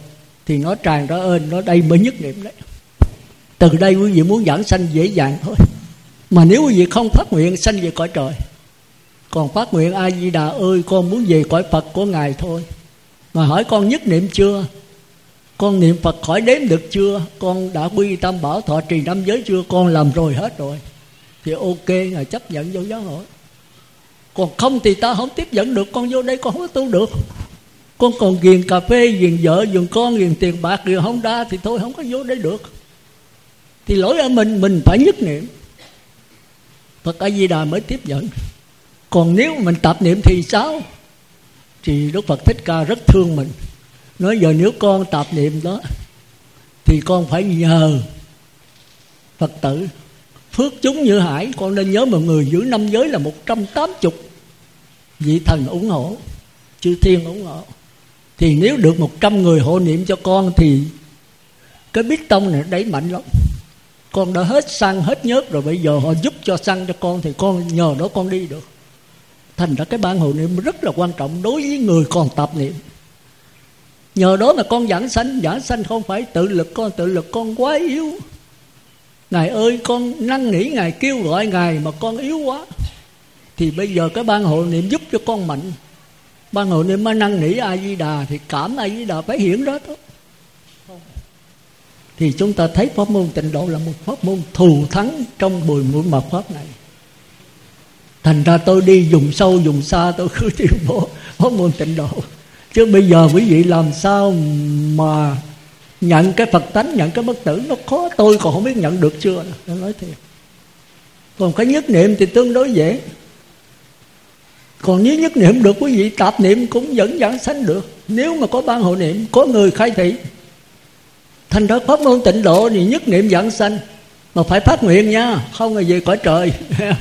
thì nó tràn ra ơn nó đây mới nhất niệm đấy. Từ đây quý vị muốn giảng sanh dễ dàng thôi. Mà nếu quý vị không phát nguyện, sanh về cõi trời. Còn phát nguyện a di đà ơi, con muốn về cõi phật của ngài thôi. Mà hỏi con nhất niệm chưa? Con niệm phật khỏi đếm được chưa? Con đã quy tam bảo thọ trì năm giới chưa? Con làm rồi hết rồi thì ok, ngài chấp nhận vô giáo hội. Còn không thì ta không tiếp dẫn được. Con vô đây con không có tu được. Con còn ghiền cà phê, ghiền vợ, ghiền con, ghiền tiền bạc, ghiền không đa thì thôi, không có vô đây được. Thì lỗi ở mình mình phải nhất niệm. Phật A Di Đà mới tiếp nhận còn nếu mình tập niệm thì sao? Thì Đức Phật Thích Ca rất thương mình. Nói giờ nếu con tập niệm đó, thì con phải nhờ Phật tử phước chúng như hải, con nên nhớ một người giữ năm giới là một trăm tám chục. Vị thần ủng hộ, chư thiên ủng hộ. Thì nếu được một trăm người hộ niệm cho con thì cái biết tông này đẩy mạnh lắm. Con đã hết xăng hết nhớt rồi, bây giờ họ giúp cho xăng cho con thì con nhờ đó con đi được. Thành ra cái ban hộ niệm rất là quan trọng đối với người còn tập niệm. Nhờ đó mà con giảng sanh giảng sanh không phải tự lực, con tự lực con quá yếu ngài ơi, con năn nỉ ngài, kêu gọi ngài mà con yếu quá. Thì bây giờ cái ban hộ niệm giúp cho con mạnh. Ban hộ niệm mà năn nỉ a di đà thì cảm a di đà phải hiển đó thôi thì chúng ta thấy pháp môn tịnh độ là một pháp môn thù thắng trong bùi mũi mật pháp này. Thành ra tôi đi dùng sâu dùng xa, tôi cứ tuyên bố pháp môn tịnh độ. Chứ bây giờ quý vị làm sao mà nhận cái phật tánh, nhận cái bất tử, nó khó. Tôi còn không biết nhận được chưa? Tôi nói thiệt. Còn cái nhất niệm thì tương đối dễ. Còn nếu nhất niệm được, quý vị tạp niệm cũng vẫn giảng sanh được. Nếu mà có ban hộ niệm, có người khai thị. Thành ra pháp môn tịnh độ thì nhất niệm giảng sanh. Mà phải phát nguyện nha, không là về cõi trời.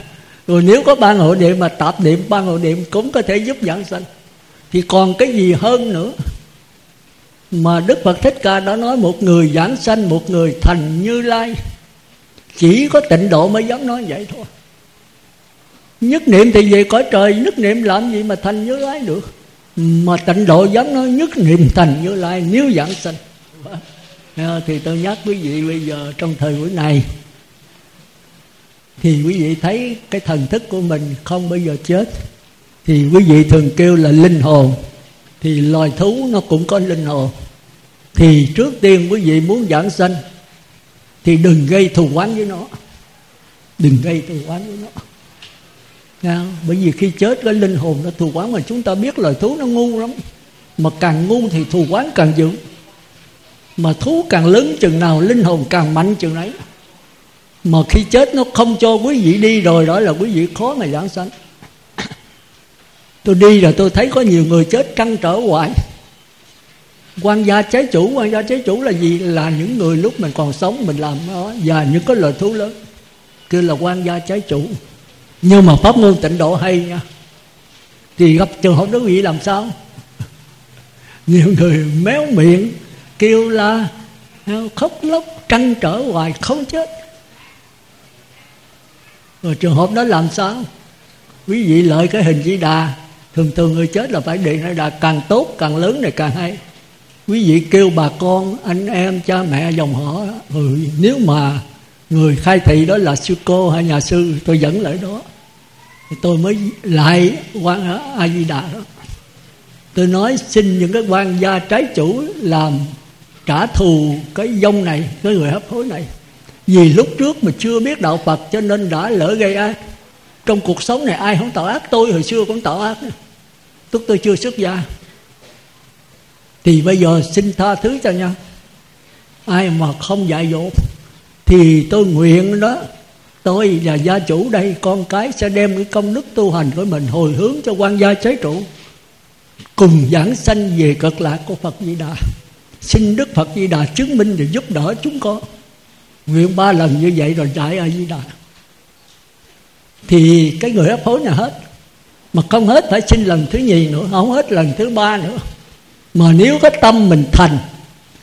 Rồi nếu có ban hộ niệm mà tạp niệm ban hộ niệm cũng có thể giúp giảng sanh. Thì còn cái gì hơn nữa? Mà đức phật thích ca đã nói một người giảng sanh, một người thành như lai. Chỉ có tịnh độ mới dám nói vậy thôi. Nhất niệm thì về cõi trời, nhất niệm làm gì mà thành như lai được? Mà tịnh độ dám nói nhất niệm thành như lai, nếu giảng sanh. À, thì tôi nhắc quý vị bây giờ, trong thời buổi này, thì quý vị thấy cái thần thức của mình không bao giờ chết. Thì quý vị thường kêu là linh hồn thì loài thú nó cũng có linh hồn. Thì trước tiên quý vị muốn giảng sanh, thì đừng gây thù oán với nó. Đừng gây thù oán với nó. Nha? bởi vì khi chết cái linh hồn nó thù oán mà chúng ta biết loài thú nó ngu lắm. Mà càng ngu thì thù oán càng dữ. Mà thú càng lớn chừng nào, linh hồn càng mạnh chừng ấy mà khi chết nó không cho quý vị đi rồi, đó là quý vị khó mà giảng sanh tôi đi rồi tôi thấy có nhiều người chết trăn trở hoài. Quan gia trái chủ, quan gia trái chủ là gì? Là những người lúc mình còn sống mình làm đó. Và những cái lời thú lớn. Kêu là quan gia trái chủ. Nhưng mà pháp môn tịnh độ hay nha. Thì gặp trường hợp đó vị làm sao? Nhiều người méo miệng, kêu la à, khóc lóc, trăn trở hoài, không chết. Rồi trường hợp đó làm sao? Quý vị lợi cái hình di đà thường thường người chết là phải điện ra đạt càng tốt càng lớn này càng hay. Quý vị kêu bà con anh em cha mẹ dòng họ ừ, nếu mà người khai thị đó là sư cô hay nhà sư tôi dẫn lại đó. Thì tôi mới lại quan a di đà đó. Tôi nói xin những cái quan gia trái chủ làm trả thù cái dông này cái người hấp hối này. Vì lúc trước mà chưa biết đạo phật cho nên đã lỡ gây ác trong cuộc sống này, ai không tạo ác? Tôi hồi xưa cũng tạo ác. Tức tôi chưa xuất gia. Thì bây giờ xin tha thứ cho nhau. Ai mà không dạy dỗ, thì tôi nguyện đó, tôi là gia chủ đây. Con cái sẽ đem cái công đức tu hành của mình hồi hướng cho quan gia chế trụ. Cùng giảng sanh về cực lạc của phật di đà. Xin đức phật di đà chứng minh để giúp đỡ chúng con. Nguyện ba lần như vậy rồi đại a di đà thì cái người hấp hối là hết. Mà không hết phải xin lần thứ nhì nữa, không hết lần thứ ba nữa. Mà nếu cái tâm mình thành,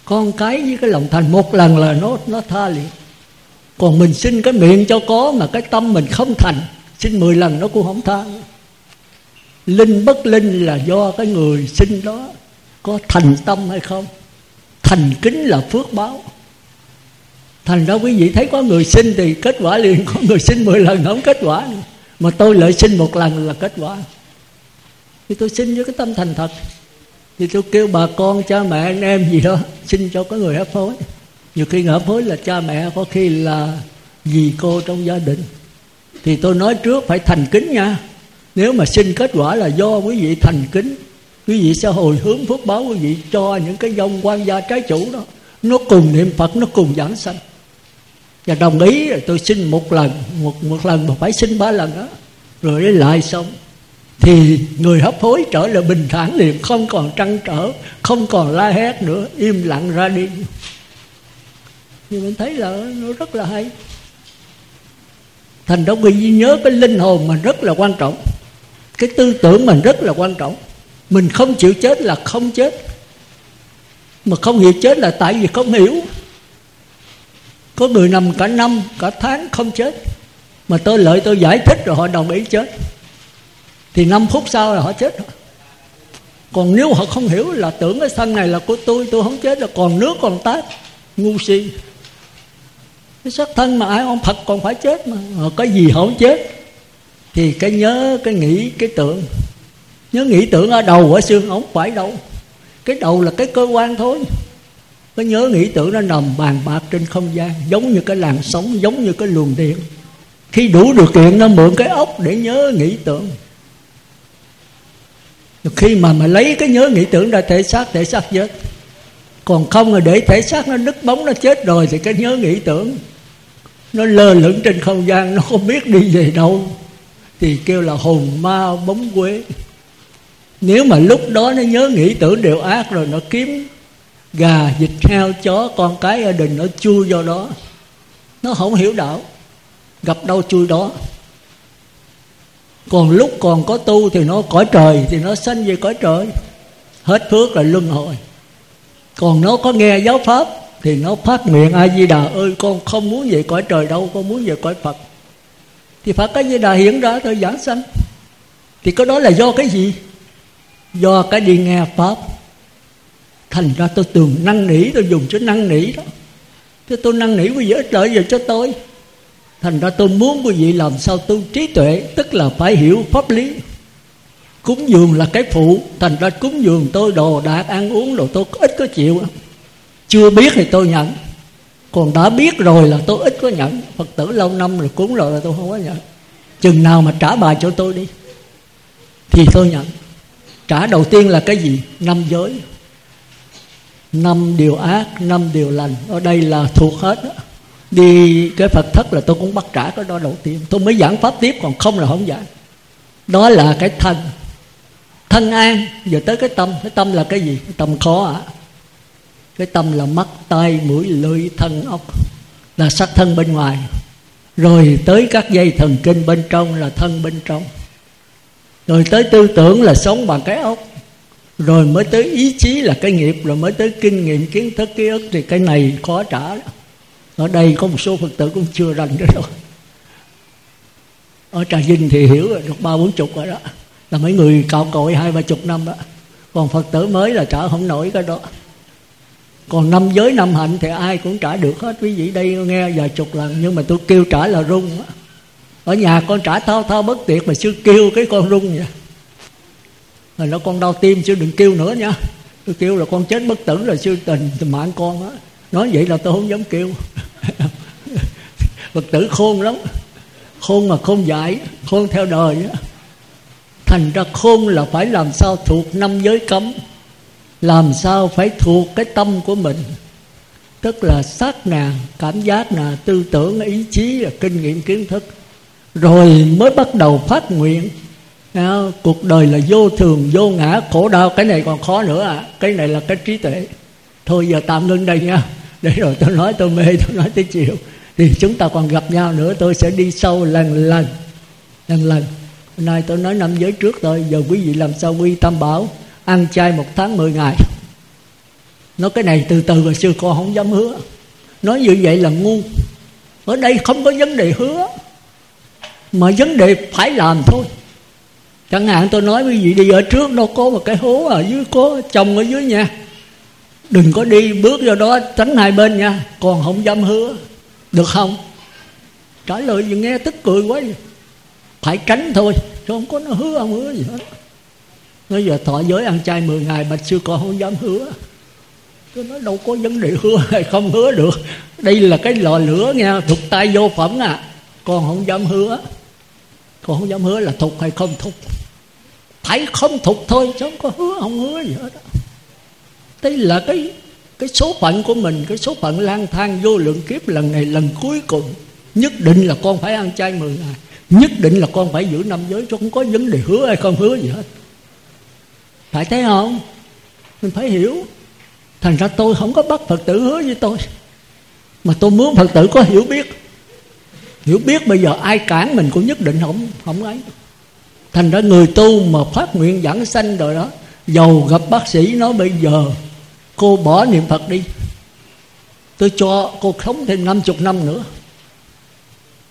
con cái với cái lòng thành, một lần là nó nó tha liền còn mình xin cái miệng cho có mà cái tâm mình không thành, xin mười lần nó cũng không tha linh bất linh là do cái người xin đó có thành tâm hay không? Thành kính là phước báo thành ra quý vị thấy có người sinh thì kết quả liền, có người sinh mười lần không kết quả. Nữa. mà tôi lợi sinh một lần là kết quả. Thì tôi xin với cái tâm thành thật. Thì tôi kêu bà con, cha mẹ, anh em gì đó, xin cho có người hấp hối. Nhiều khi hấp hối là cha mẹ, có khi là dì cô trong gia đình. Thì tôi nói trước phải thành kính nha. Nếu mà xin kết quả là do quý vị thành kính, quý vị sẽ hồi hướng phước báo quý vị cho những cái dòng quan gia trái chủ đó. Nó cùng niệm phật, nó cùng giảng sanh và đồng ý rồi tôi xin một lần, một một lần mà phải xin ba lần đó. Rồi lấy lại xong. Thì người hấp hối trở lại bình thản liền, không còn trăn trở, không còn la hét nữa, im lặng ra đi. Nhưng mình thấy là nó rất là hay. Thành đó quý vị nhớ cái linh hồn mình rất là quan trọng. Cái tư tưởng mình rất là quan trọng. Mình không chịu chết là không chết. Mà không hiểu chết là tại vì không hiểu có người nằm cả năm, cả tháng không chết. Mà tôi lợi tôi giải thích rồi họ đồng ý chết. Thì 5 phút sau là họ chết rồi. Còn nếu họ không hiểu là tưởng cái thân này là của tôi tôi không chết là còn nước còn tát ngu si. Cái xác thân mà ai ông phật còn phải chết mà. Họ có gì họ không chết? Thì cái nhớ, cái nghĩ, cái tưởng. Nhớ nghĩ tưởng ở đầu, ở xương không phải đâu. Cái đầu là cái cơ quan thôi cái nhớ nghĩ tưởng nó nằm bàn bạc trên không gian, giống như cái làn sóng, giống như cái luồng điện. Khi đủ điều kiện nó mượn cái ốc để nhớ nghĩ tưởng. Khi mà mà lấy cái nhớ nghĩ tưởng ra thể xác thể xác chết. Còn không là để thể xác nó đứt bóng, nó chết rồi thì cái nhớ nghĩ tưởng nó lơ lửng trên không gian, nó không biết đi về đâu. Thì kêu là hồn ma bóng quế. Nếu mà lúc đó nó nhớ nghĩ tưởng đều ác rồi, nó kiếm gà vịt heo, chó, con cái gia đình nó chui vào đó. Nó không hiểu đạo. Gặp đâu chui đó. Còn lúc còn có tu thì nó cõi trời, thì nó sanh về cõi trời. Hết phước là luân hồi. Còn nó có nghe giáo pháp thì nó phát nguyện a di đà ơi, con không muốn về cõi trời đâu, con muốn về cõi phật. Thì phật cái di đà hiện ra thôi giảng sanh. Thì cái đó là do cái gì? Do cái đi nghe pháp thành ra tôi tường năn nỉ, tôi dùng chữ năn nỉ đó. Thế tôi năn nỉ quý vị, ít lợi gì cho tôi. Thành ra tôi muốn quý vị làm sao tu trí tuệ, tức là phải hiểu pháp lý. Cúng dường là cái phụ, thành ra cúng dường tôi đồ đạc, ăn uống đồ tôi ít có chịu. Chưa biết thì tôi nhận. Còn đã biết rồi là tôi ít có nhận. Phật tử lâu năm rồi cúng rồi là tôi không có nhận. Chừng nào mà trả bài cho tôi đi, thì tôi nhận. Trả đầu tiên là cái gì? Năm giới năm điều ác, năm điều lành. Ở đây là thuộc hết đó. đi cái phật thất là tôi cũng bắt trả cái đó đầu tiên tôi mới giảng pháp tiếp, còn không là không giảng. Đó là cái thân. Thân an. Giờ tới cái tâm. Cái tâm là cái gì? Cái tâm khó ạ. À? cái tâm là mắt tay mũi, lưỡi, thân ốc là sắc thân bên ngoài. Rồi tới các dây thần kinh bên trong là thân bên trong. Rồi tới tư tưởng là sống bằng cái ốc rồi mới tới ý chí là cái nghiệp, rồi mới tới kinh nghiệm, kiến thức, ký ức, thì cái này khó trả. Ở đây có một số phật tử cũng chưa rành cái đó ở trà vinh thì hiểu rồi, được ba bốn chục rồi đó. Là mấy người cạo cội hai ba chục năm đó. Còn phật tử mới là trả không nổi cái đó. Còn năm giới năm hạnh thì ai cũng trả được hết. Quý vị đây nghe vài chục lần, nhưng mà tôi kêu trả là rung ở nhà con trả thao thao bất tiệt mà chưa kêu cái con rung vậy rồi nó con đau tim sư đừng kêu nữa nha. Tôi kêu là con chết bất tử là sư tình mạng con á. Nói vậy là tôi không dám kêu. Phật tử khôn lắm. Khôn mà khôn dại khôn theo đời á. Thành ra khôn là phải làm sao thuộc năm giới cấm. Làm sao phải thuộc cái tâm của mình. Tức là sát nà cảm giác nà tư tưởng, ý chí là kinh nghiệm kiến thức. Rồi mới bắt đầu phát nguyện. Đó, cuộc đời là vô thường vô ngã khổ đau. Cái này còn khó nữa à. Cái này là cái trí tuệ. Thôi giờ tạm ngưng đây nha. Để rồi tôi nói tôi mê tôi nói tới chiều thì chúng ta còn gặp nhau nữa tôi sẽ đi sâu lần lần. Lần lần. Hôm nay tôi nói năm giới trước thôi giờ quý vị làm sao quy tam bảo? Ăn chay một tháng 10 ngày. Nói cái này từ từ rồi xưa con không dám hứa. Nói như vậy là ngu. Ở đây không có vấn đề hứa. Mà vấn đề phải làm thôi chẳng hạn tôi nói quý vị, đi ở trước đâu có một cái hố ở dưới, có chồng ở dưới nha. Đừng có đi, bước vào đó, tránh hai bên nha. Còn không dám hứa. Được không? Trả lời gì nghe tức cười quá vậy. phải tránh thôi, chứ không có nó hứa không hứa gì hết. Nói giờ thọ giới ăn chay 10 ngày bạch sư con không dám hứa. Tôi nói đâu có vấn đề hứa hay không hứa được. Đây là cái lò lửa nha, thuộc tay vô phẩm à. Con không dám hứa. Con không dám hứa là thục hay không thục phải không thục thôi, chứ không có hứa, không hứa gì hết đây là cái cái số phận của mình, cái số phận lang thang vô lượng kiếp lần này, lần cuối cùng. Nhất định là con phải ăn chay 10 ngày. Nhất định là con phải giữ năm giới, chứ không có vấn đề hứa hay không hứa gì hết. Phải thấy không? Mình phải hiểu. Thành ra tôi không có bắt phật tử hứa với tôi. Mà tôi muốn phật tử có hiểu biết. Hiểu biết bây giờ ai cản mình cũng nhất định không không ấy thành ra người tu mà phát nguyện giảng sanh rồi đó giàu gặp bác sĩ nói bây giờ cô bỏ niệm phật đi. Tôi cho cô sống thêm năm chục năm nữa.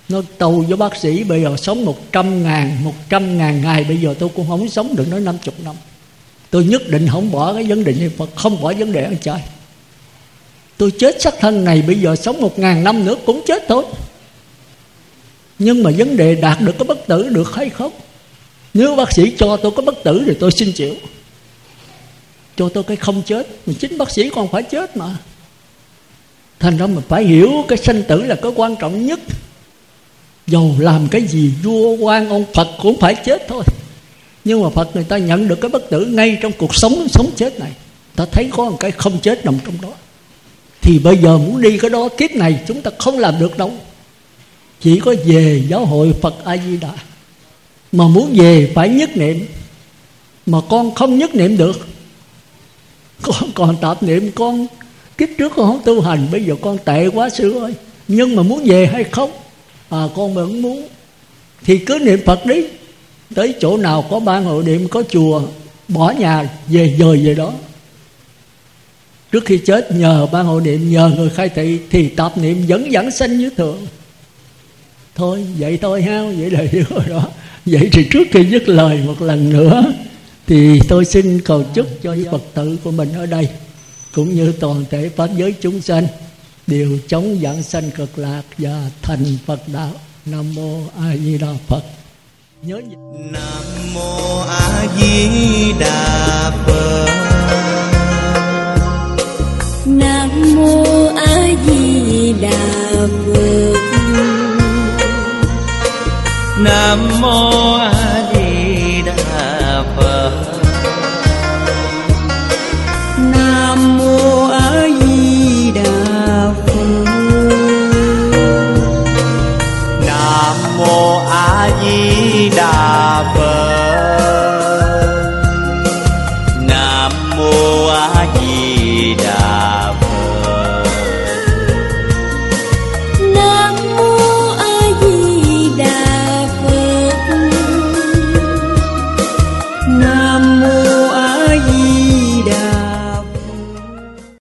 Nó tù với bác sĩ bây giờ sống một trăm ngàn, một trăm ngàn ngày. Bây giờ tôi cũng không sống được nói năm chục năm. Tôi nhất định không bỏ cái vấn đề niệm phật, không bỏ vấn đề ăn chay. Tôi chết sắc thân này, bây giờ sống một ngàn năm nữa cũng chết thôi. Nhưng mà vấn đề đạt được cái bất tử được hay không? Nếu bác sĩ cho tôi có bất tử thì tôi xin chịu. Cho tôi cái không chết mình chính bác sĩ còn phải chết mà. Thành ra mình phải hiểu cái sanh tử là cái quan trọng nhất. Dầu làm cái gì, vua, quan, ông phật cũng phải chết thôi. Nhưng mà phật người ta nhận được cái bất tử ngay trong cuộc sống sống chết này. Ta thấy có một cái không chết nằm trong đó. Thì bây giờ muốn đi cái đó, kiếp này chúng ta không làm được đâu. Chỉ có về giáo hội phật a di đà mà muốn về phải nhất niệm, mà con không nhất niệm được. Con còn tạp niệm, con kiếp trước con không tu hành, bây giờ con tệ quá sư ơi. Nhưng mà muốn về hay không? À con vẫn muốn. Thì cứ niệm phật đi. Tới chỗ nào có ban hội niệm, có chùa, bỏ nhà, về dời về đó. Trước khi chết, nhờ ban hội niệm, nhờ người khai thị, thì tạp niệm vẫn dẫn sanh như thường thôi vậy thôi ha vậy là hiểu rồi đó. Vậy thì trước khi dứt lời một lần nữa thì tôi xin cầu chúc cho phật tử của mình ở đây cũng như toàn thể pháp giới chúng sanh đều chống giảng sanh cực lạc và thành phật đạo. Nam mô a di đà phật. Nhớ. Nam mô a di đà phật. Nam mô a di đà phật nam mô a